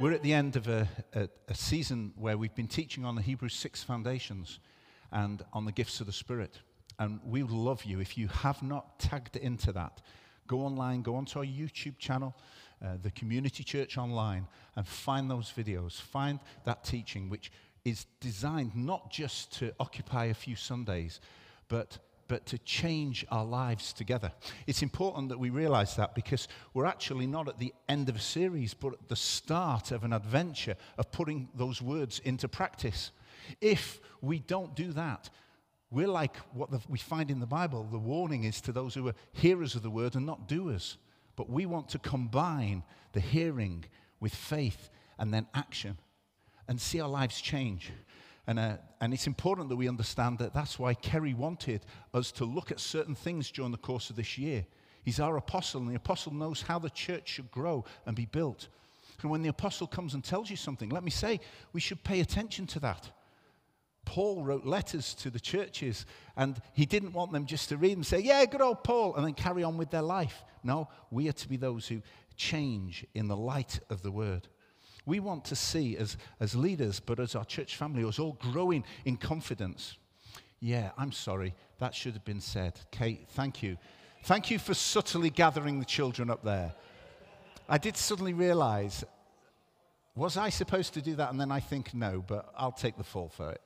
We're at the end of a, a, a, season where we've been teaching on the Hebrews 6 foundations and on the gifts of the Spirit. And we would love you if you have not tagged into that. Go online, go onto our YouTube channel, uh, the Community Church Online, and find those videos. Find that teaching, which is designed not just to occupy a few Sundays, but but to change our lives together. It's important that we realize that because we're actually not at the end of a series, but at the start of an adventure of putting those words into practice. If we don't do that, we're like what the, we find in the Bible. The warning is to those who are hearers of the word and not doers. But we want to combine the hearing with faith and then action and see our lives change. And, uh, and it's important that we understand that that's why Kerry wanted us to look at certain things during the course of this year. He's our apostle, and the apostle knows how the church should grow and be built. And when the apostle comes and tells you something, let me say, we should pay attention to that. Paul wrote letters to the churches, and he didn't want them just to read and say, Yeah, good old Paul, and then carry on with their life. No, we are to be those who change in the light of the word. We want to see as, as leaders, but as our church family, us all growing in confidence. Yeah, I'm sorry. That should have been said. Kate, thank you. Thank you for subtly gathering the children up there. I did suddenly realize, was I supposed to do that? And then I think no, but I'll take the fall for it.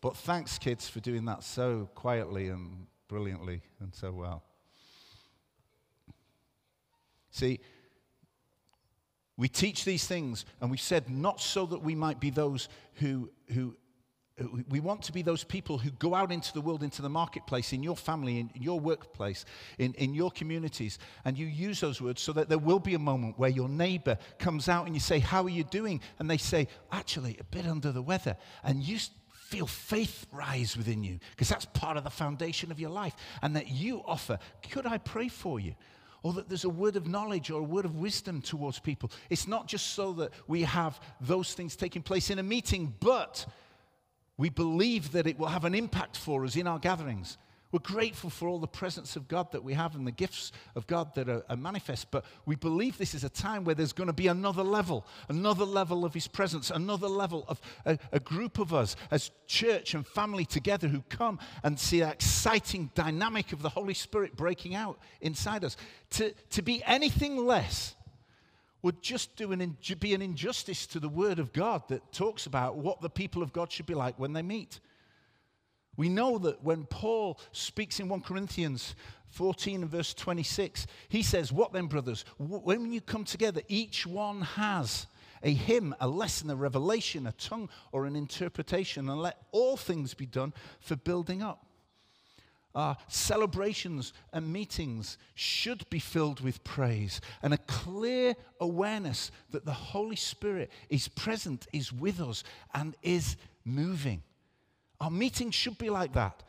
But thanks, kids, for doing that so quietly and brilliantly and so well. See, we teach these things, and we've said not so that we might be those who, who we want to be those people who go out into the world, into the marketplace, in your family, in your workplace, in, in your communities, and you use those words so that there will be a moment where your neighbor comes out and you say, How are you doing? And they say, Actually, a bit under the weather. And you feel faith rise within you because that's part of the foundation of your life. And that you offer, Could I pray for you? Or that there's a word of knowledge or a word of wisdom towards people. It's not just so that we have those things taking place in a meeting, but we believe that it will have an impact for us in our gatherings. We're grateful for all the presence of God that we have and the gifts of God that are, are manifest, but we believe this is a time where there's going to be another level, another level of His presence, another level of a, a group of us as church and family together who come and see that exciting dynamic of the Holy Spirit breaking out inside us. To, to be anything less would just do an, be an injustice to the Word of God that talks about what the people of God should be like when they meet. We know that when Paul speaks in 1 Corinthians 14 and verse 26, he says, What then, brothers? When you come together, each one has a hymn, a lesson, a revelation, a tongue, or an interpretation, and let all things be done for building up. Our celebrations and meetings should be filled with praise and a clear awareness that the Holy Spirit is present, is with us, and is moving. Our meetings should be like that.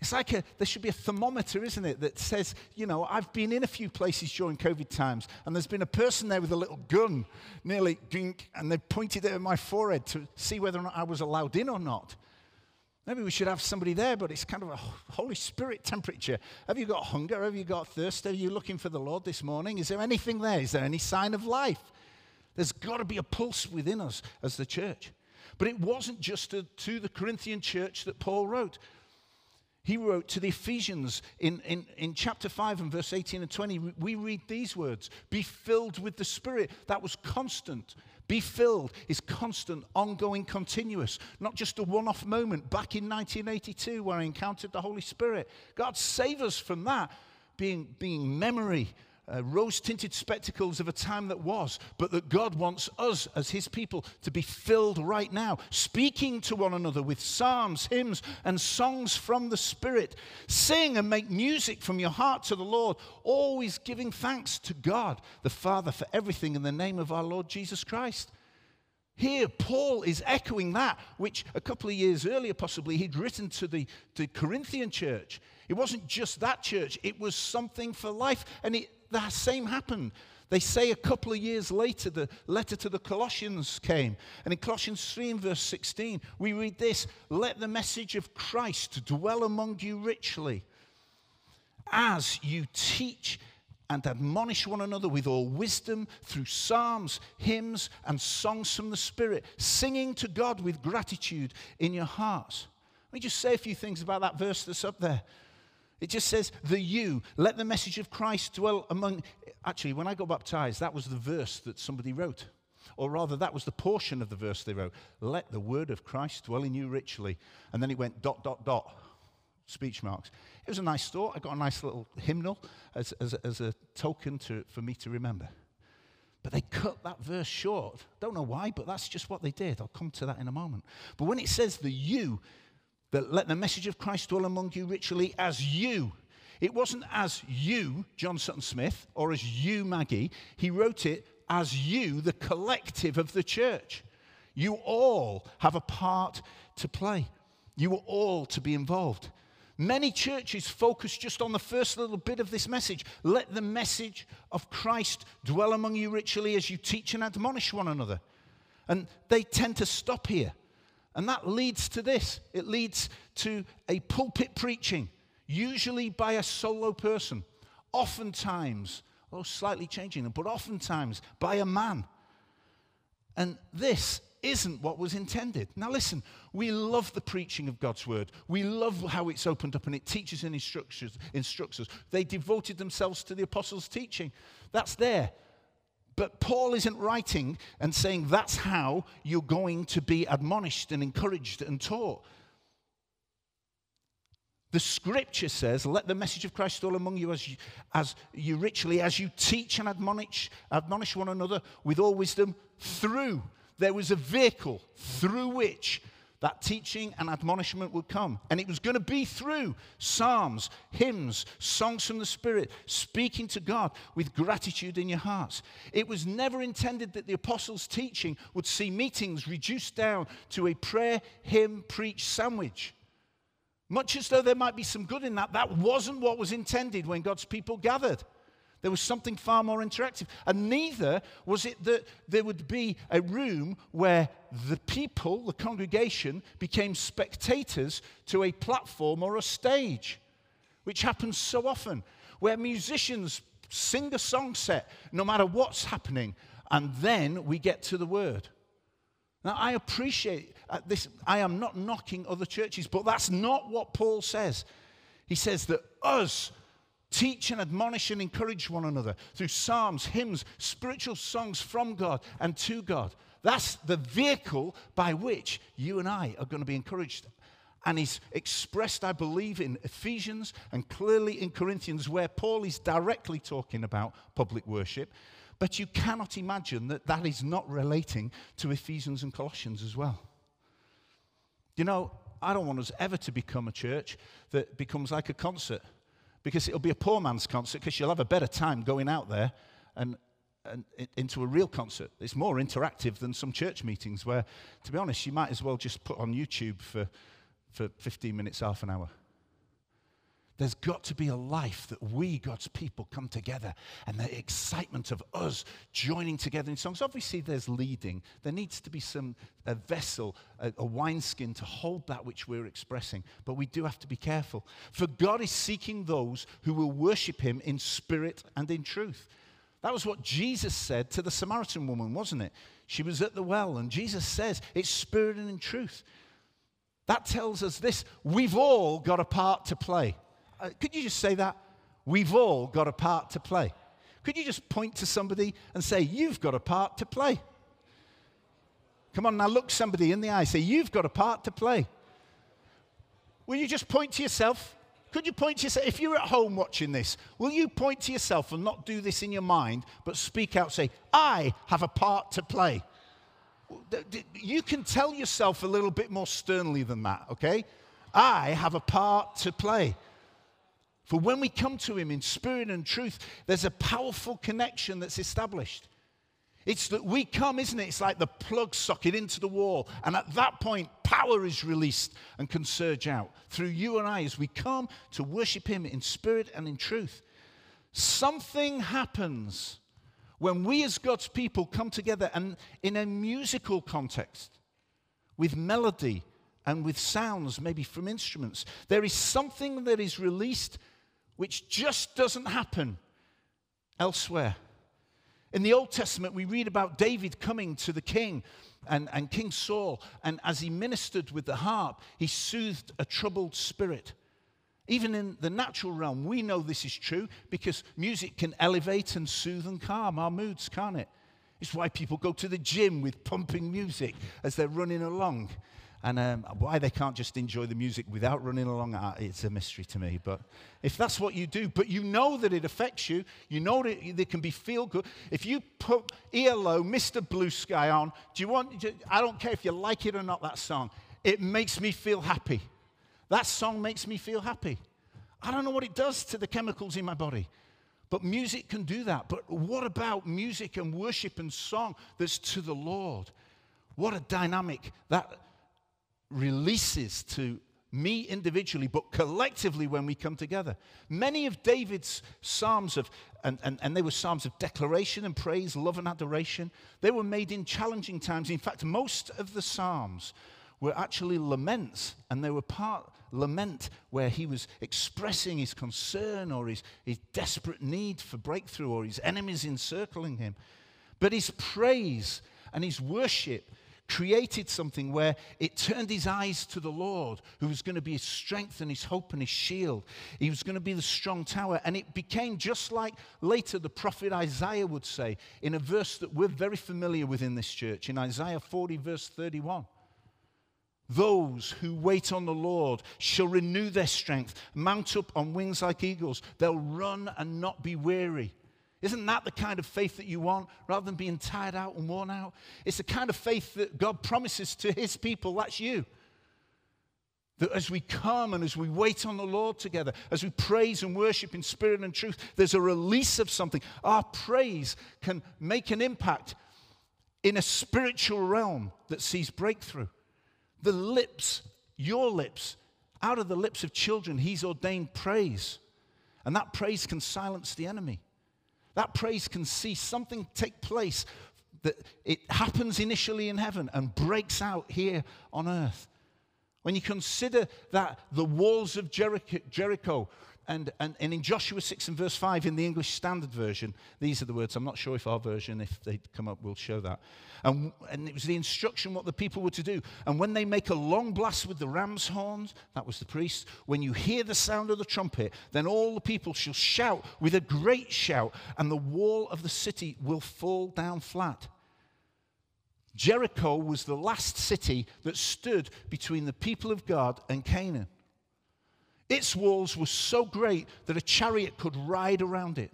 It's like a, there should be a thermometer, isn't it, that says, you know, I've been in a few places during COVID times, and there's been a person there with a little gun, nearly gink, and they pointed it at my forehead to see whether or not I was allowed in or not. Maybe we should have somebody there, but it's kind of a Holy Spirit temperature. Have you got hunger? Have you got thirst? Are you looking for the Lord this morning? Is there anything there? Is there any sign of life? There's got to be a pulse within us as the church. But it wasn't just to, to the Corinthian church that Paul wrote. He wrote to the Ephesians in, in, in chapter 5 and verse 18 and 20. We read these words Be filled with the Spirit. That was constant. Be filled is constant, ongoing, continuous, not just a one off moment back in 1982 where I encountered the Holy Spirit. God save us from that being, being memory uh, rose tinted spectacles of a time that was, but that God wants us as His people to be filled right now, speaking to one another with psalms, hymns, and songs from the Spirit. Sing and make music from your heart to the Lord, always giving thanks to God the Father for everything in the name of our Lord Jesus Christ. Here, Paul is echoing that which a couple of years earlier, possibly, he'd written to the, the Corinthian church. It wasn't just that church, it was something for life. And it, the same happened. They say a couple of years later, the letter to the Colossians came. And in Colossians 3 and verse 16, we read this Let the message of Christ dwell among you richly as you teach and admonish one another with all wisdom through psalms, hymns, and songs from the Spirit, singing to God with gratitude in your hearts. Let me just say a few things about that verse that's up there. It just says, the you, let the message of Christ dwell among. Actually, when I got baptized, that was the verse that somebody wrote. Or rather, that was the portion of the verse they wrote. Let the word of Christ dwell in you richly. And then it went dot, dot, dot, speech marks. It was a nice thought. I got a nice little hymnal as, as, as a token to, for me to remember. But they cut that verse short. Don't know why, but that's just what they did. I'll come to that in a moment. But when it says the you, that let the message of Christ dwell among you richly as you. It wasn't as you, John Sutton Smith, or as you, Maggie. He wrote it as you, the collective of the church. You all have a part to play. You are all to be involved. Many churches focus just on the first little bit of this message. Let the message of Christ dwell among you richly as you teach and admonish one another. And they tend to stop here. And that leads to this it leads to a pulpit preaching, usually by a solo person, oftentimes, or slightly changing them, but oftentimes by a man. And this isn't what was intended. Now, listen, we love the preaching of God's word. We love how it's opened up and it teaches and instructs us. They devoted themselves to the apostles' teaching. That's there. But Paul isn't writing and saying that's how you're going to be admonished and encouraged and taught. The scripture says, let the message of Christ dwell among you as you, as you richly, as you teach and admonish, admonish one another with all wisdom through. There was a vehicle through which that teaching and admonishment would come. And it was going to be through psalms, hymns, songs from the Spirit, speaking to God with gratitude in your hearts. It was never intended that the apostles' teaching would see meetings reduced down to a prayer, hymn, preach sandwich. Much as though there might be some good in that, that wasn't what was intended when God's people gathered. There was something far more interactive. And neither was it that there would be a room where the people, the congregation, became spectators to a platform or a stage, which happens so often, where musicians sing a song set no matter what's happening, and then we get to the word. Now, I appreciate uh, this. I am not knocking other churches, but that's not what Paul says. He says that us, Teach and admonish and encourage one another through psalms, hymns, spiritual songs from God and to God. That's the vehicle by which you and I are going to be encouraged. And he's expressed, I believe, in Ephesians and clearly in Corinthians, where Paul is directly talking about public worship. But you cannot imagine that that is not relating to Ephesians and Colossians as well. You know, I don't want us ever to become a church that becomes like a concert because it'll be a poor man's concert because you'll have a better time going out there and, and into a real concert. It's more interactive than some church meetings where, to be honest, you might as well just put on YouTube for, for 15 minutes, half an hour. There's got to be a life that we, God's people, come together and the excitement of us joining together in songs. Obviously, there's leading. There needs to be some a vessel, a, a wineskin to hold that which we're expressing. But we do have to be careful. For God is seeking those who will worship Him in spirit and in truth. That was what Jesus said to the Samaritan woman, wasn't it? She was at the well, and Jesus says it's spirit and in truth. That tells us this we've all got a part to play. Uh, could you just say that? We've all got a part to play. Could you just point to somebody and say, You've got a part to play? Come on now, look somebody in the eye. Say, You've got a part to play. Will you just point to yourself? Could you point to yourself? If you're at home watching this, will you point to yourself and not do this in your mind, but speak out, say, I have a part to play? You can tell yourself a little bit more sternly than that, okay? I have a part to play. For when we come to Him in spirit and truth, there's a powerful connection that's established. It's that we come, isn't it? It's like the plug socket into the wall. And at that point, power is released and can surge out through you and I as we come to worship Him in spirit and in truth. Something happens when we as God's people come together and in a musical context with melody and with sounds, maybe from instruments, there is something that is released which just doesn't happen elsewhere. In the Old Testament, we read about David coming to the king and, and King Saul, and as he ministered with the harp, he soothed a troubled spirit. Even in the natural realm, we know this is true because music can elevate and soothe and calm our moods, can't it? It's why people go to the gym with pumping music as they're running along. And um, why they can't just enjoy the music without running along, uh, it's a mystery to me. But if that's what you do, but you know that it affects you, you know that it can be feel good. If you put ELO, Mr. Blue Sky on, do you want, I don't care if you like it or not, that song, it makes me feel happy. That song makes me feel happy. I don't know what it does to the chemicals in my body. But music can do that. But what about music and worship and song that's to the Lord? What a dynamic that releases to me individually, but collectively when we come together. Many of David's psalms of, and, and, and they were psalms of declaration and praise, love and adoration, they were made in challenging times. In fact, most of the psalms were actually laments, and they were part lament where he was expressing his concern or his, his desperate need for breakthrough or his enemies encircling him. But his praise and his worship created something where it turned his eyes to the Lord, who was going to be his strength and his hope and his shield. He was going to be the strong tower. And it became just like later the prophet Isaiah would say in a verse that we're very familiar with in this church, in Isaiah 40, verse 31. Those who wait on the Lord shall renew their strength, mount up on wings like eagles. They'll run and not be weary. Isn't that the kind of faith that you want rather than being tired out and worn out? It's the kind of faith that God promises to his people. That's you. That as we come and as we wait on the Lord together, as we praise and worship in spirit and truth, there's a release of something. Our praise can make an impact in a spiritual realm that sees breakthrough. The lips, your lips, out of the lips of children, he's ordained praise. And that praise can silence the enemy. That praise can see something take place that it happens initially in heaven and breaks out here on earth. When you consider that the walls of Jericho, Jericho and, and, and in Joshua 6 and verse 5 in the English Standard Version, these are the words. I'm not sure if our version, if they come up, will show that. And, and it was the instruction what the people were to do. And when they make a long blast with the ram's horns, that was the priest, when you hear the sound of the trumpet, then all the people shall shout with a great shout, and the wall of the city will fall down flat. Jericho was the last city that stood between the people of God and Canaan. Its walls were so great that a chariot could ride around it.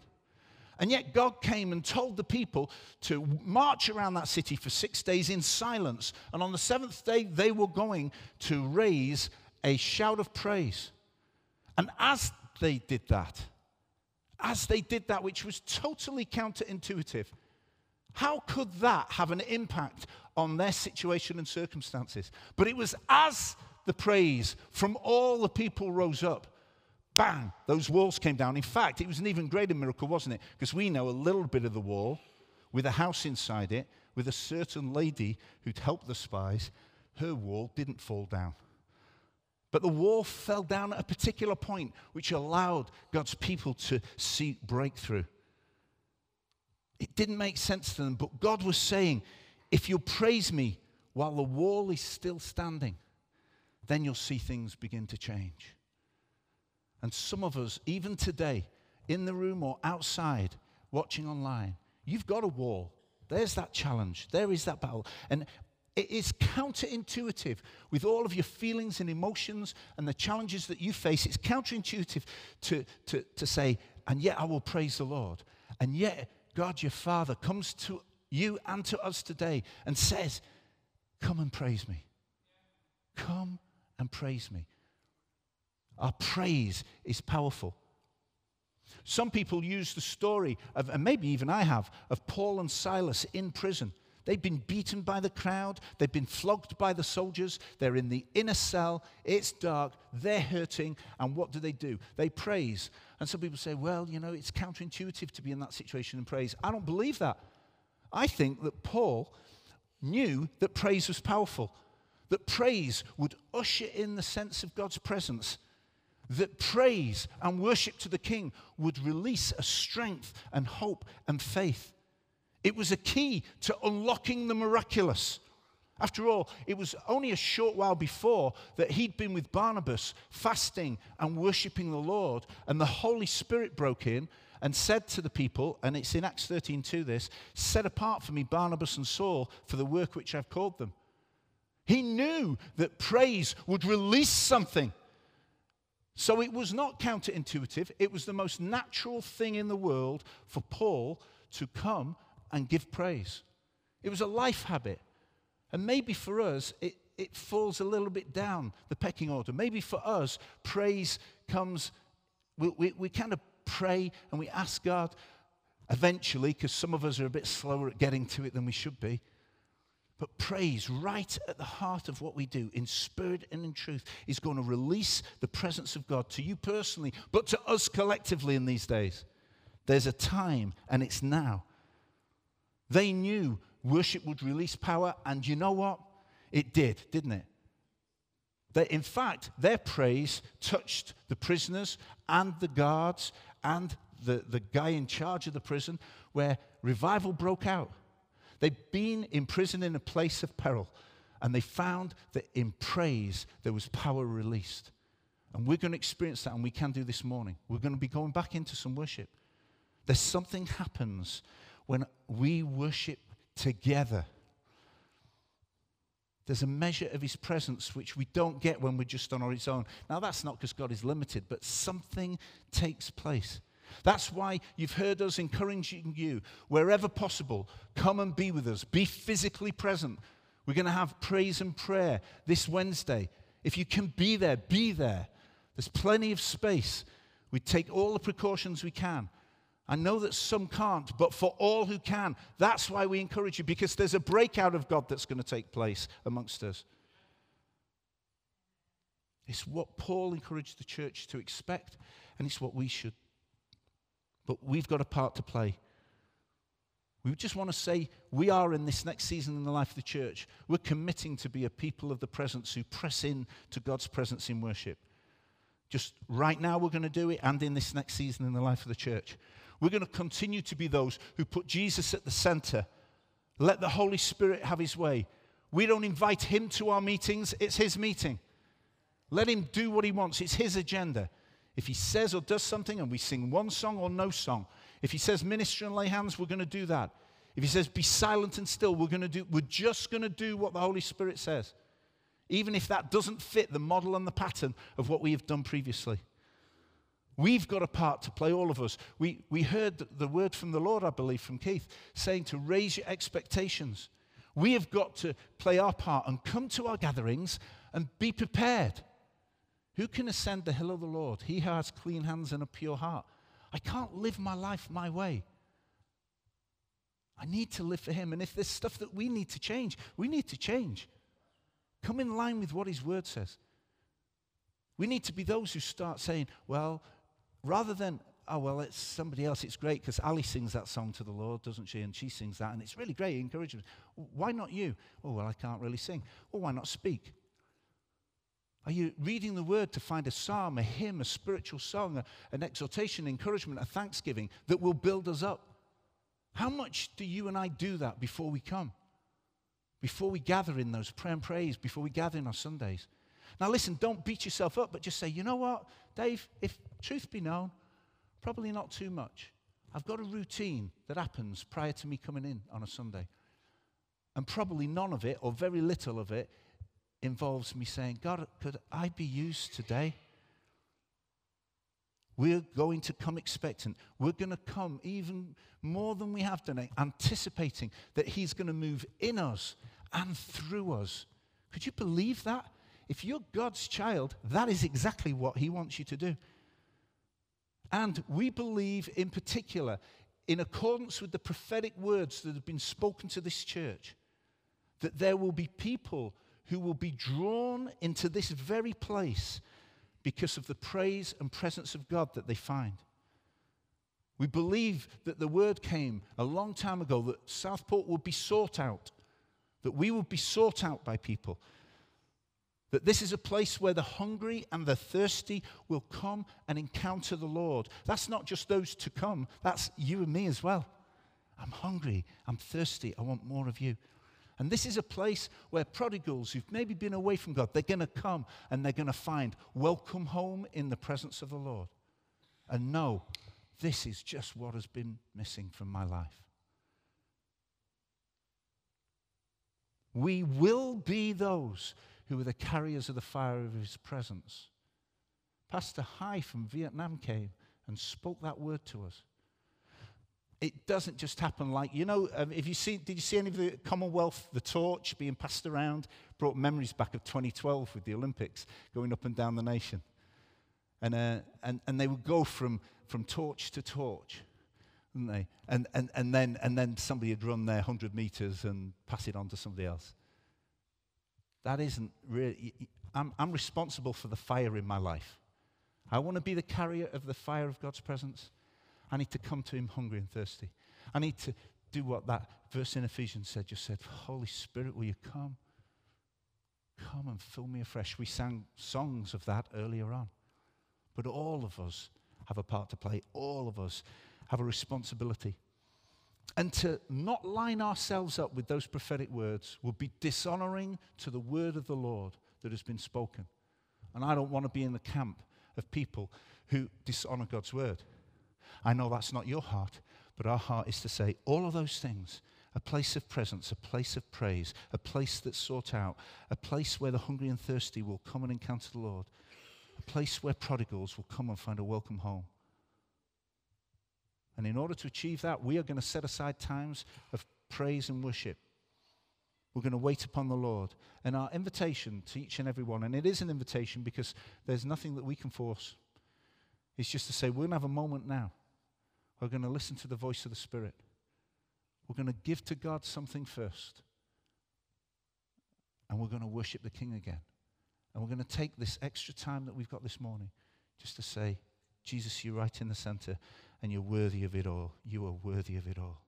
And yet, God came and told the people to march around that city for six days in silence. And on the seventh day, they were going to raise a shout of praise. And as they did that, as they did that, which was totally counterintuitive, how could that have an impact on their situation and circumstances? But it was as the praise from all the people rose up bang, those walls came down. In fact, it was an even greater miracle, wasn't it? Because we know a little bit of the wall with a house inside it, with a certain lady who'd helped the spies. Her wall didn't fall down. But the wall fell down at a particular point, which allowed God's people to see breakthrough. It didn't make sense to them, but God was saying, if you praise me while the wall is still standing, then you'll see things begin to change. And some of us, even today, in the room or outside, watching online, you've got a wall. There's that challenge. There is that battle. And it is counterintuitive with all of your feelings and emotions and the challenges that you face. It's counterintuitive to, to, to say, and yet I will praise the Lord. And yet, God, your Father, comes to you and to us today and says, Come and praise me. Come and praise me. Our praise is powerful. Some people use the story of, and maybe even I have, of Paul and Silas in prison. They've been beaten by the crowd, they've been flogged by the soldiers, they're in the inner cell, it's dark, they're hurting, and what do they do? They praise. And some people say, well, you know, it's counterintuitive to be in that situation and praise. I don't believe that. I think that Paul knew that praise was powerful, that praise would usher in the sense of God's presence that praise and worship to the King would release a strength and hope and faith. It was a key to unlocking the miraculous. After all, it was only a short while before that he'd been with Barnabas, fasting and worshiping the Lord, and the Holy Spirit broke in and said to the people, and it's in Acts 13 2 this, set apart for me Barnabas and Saul for the work which I've called them. He knew that praise would release something. So it was not counterintuitive, it was the most natural thing in the world for Paul to come and give praise. It was a life habit. And maybe for us, it, it falls a little bit down the pecking order. Maybe for us, praise comes, we, we, we kind of pray and we ask God eventually, because some of us are a bit slower at getting to it than we should be. But praise, right at the heart of what we do, in spirit and in truth, is going to release the presence of God to you personally, but to us collectively in these days. There's a time, and it's now. They knew worship would release power, and you know what? It did, didn't it? That in fact, their praise touched the prisoners and the guards and the, the guy in charge of the prison, where revival broke out. They'd been imprisoned in a place of peril, and they found that in praise there was power released. And we're going to experience that, and we can do this morning. We're going to be going back into some worship. There's something happens when we worship together. There's a measure of his presence which we don't get when we're just on our own. Now, that's not because God is limited, but something takes place. That's why you've heard us encouraging you, wherever possible, come and be with us. Be physically present. We're going to have praise and prayer this Wednesday. If you can be there, be there. There's plenty of space. We take all the precautions we can. I know that some can't, but for all who can, that's why we encourage you, because there's a breakout of God that's going to take place amongst us. It's what Paul encouraged the church to expect, and it's what we should but we've got a part to play. We just want to say we are in this next season in the life of the church. We're committing to be a people of the presence who press in to God's presence in worship. Just right now, we're going to do it, and in this next season in the life of the church. We're going to continue to be those who put Jesus at the center. Let the Holy Spirit have his way. We don't invite him to our meetings, it's his meeting. Let him do what he wants, it's his agenda. If he says or does something and we sing one song or no song, if he says minister and lay hands, we're going to do that. If he says be silent and still, we're going to do we're just going to do what the Holy Spirit says. Even if that doesn't fit the model and the pattern of what we have done previously. We've got a part to play, all of us. We, we heard the word from the Lord, I believe, from Keith, saying to raise your expectations. We have got to play our part and come to our gatherings and be prepared. Who can ascend the hill of the Lord? He who has clean hands and a pure heart. I can't live my life my way. I need to live for Him. And if there's stuff that we need to change, we need to change. Come in line with what His Word says. We need to be those who start saying, well, rather than, oh, well, it's somebody else, it's great because Ali sings that song to the Lord, doesn't she? And she sings that, and it's really great, encouragement. Why not you? Oh, well, I can't really sing. Well, why not speak? Are you reading the word to find a psalm, a hymn, a spiritual song, a, an exhortation, encouragement, a thanksgiving that will build us up? How much do you and I do that before we come? Before we gather in those prayer and praise, before we gather in our Sundays? Now, listen, don't beat yourself up, but just say, you know what, Dave, if truth be known, probably not too much. I've got a routine that happens prior to me coming in on a Sunday. And probably none of it, or very little of it, involves me saying, God, could I be used today? We're going to come expectant. We're going to come even more than we have done, anticipating that He's going to move in us and through us. Could you believe that? If you're God's child, that is exactly what He wants you to do. And we believe, in particular, in accordance with the prophetic words that have been spoken to this church, that there will be people who will be drawn into this very place because of the praise and presence of God that they find. We believe that the word came a long time ago that Southport would be sought out, that we would be sought out by people. That this is a place where the hungry and the thirsty will come and encounter the Lord. That's not just those to come, that's you and me as well. I'm hungry, I'm thirsty, I want more of you. And this is a place where prodigals who've maybe been away from God, they're going to come and they're going to find welcome home in the presence of the Lord. And know this is just what has been missing from my life. We will be those who are the carriers of the fire of his presence. Pastor Hai from Vietnam came and spoke that word to us. It doesn't just happen like, you know, um, if you see, did you see any of the Commonwealth, the torch being passed around? Brought memories back of 2012 with the Olympics going up and down the nation. And, uh, and, and they would go from, from torch to torch, wouldn't they? And, and, and, then, and then somebody would run their 100 meters and pass it on to somebody else. That isn't really, I'm, I'm responsible for the fire in my life. I want to be the carrier of the fire of God's presence. I need to come to Him hungry and thirsty. I need to do what that verse in Ephesians said, just said, Holy Spirit, will you come? Come and fill me afresh. We sang songs of that earlier on. But all of us have a part to play. All of us have a responsibility. And to not line ourselves up with those prophetic words would be dishonoring to the word of the Lord that has been spoken. And I don't want to be in the camp of people who dishonor God's word. I know that's not your heart, but our heart is to say all of those things a place of presence, a place of praise, a place that's sought out, a place where the hungry and thirsty will come and encounter the Lord, a place where prodigals will come and find a welcome home. And in order to achieve that, we are going to set aside times of praise and worship. We're going to wait upon the Lord. And our invitation to each and every one, and it is an invitation because there's nothing that we can force, is just to say, we're going to have a moment now. We're going to listen to the voice of the Spirit. We're going to give to God something first. And we're going to worship the King again. And we're going to take this extra time that we've got this morning just to say, Jesus, you're right in the center and you're worthy of it all. You are worthy of it all.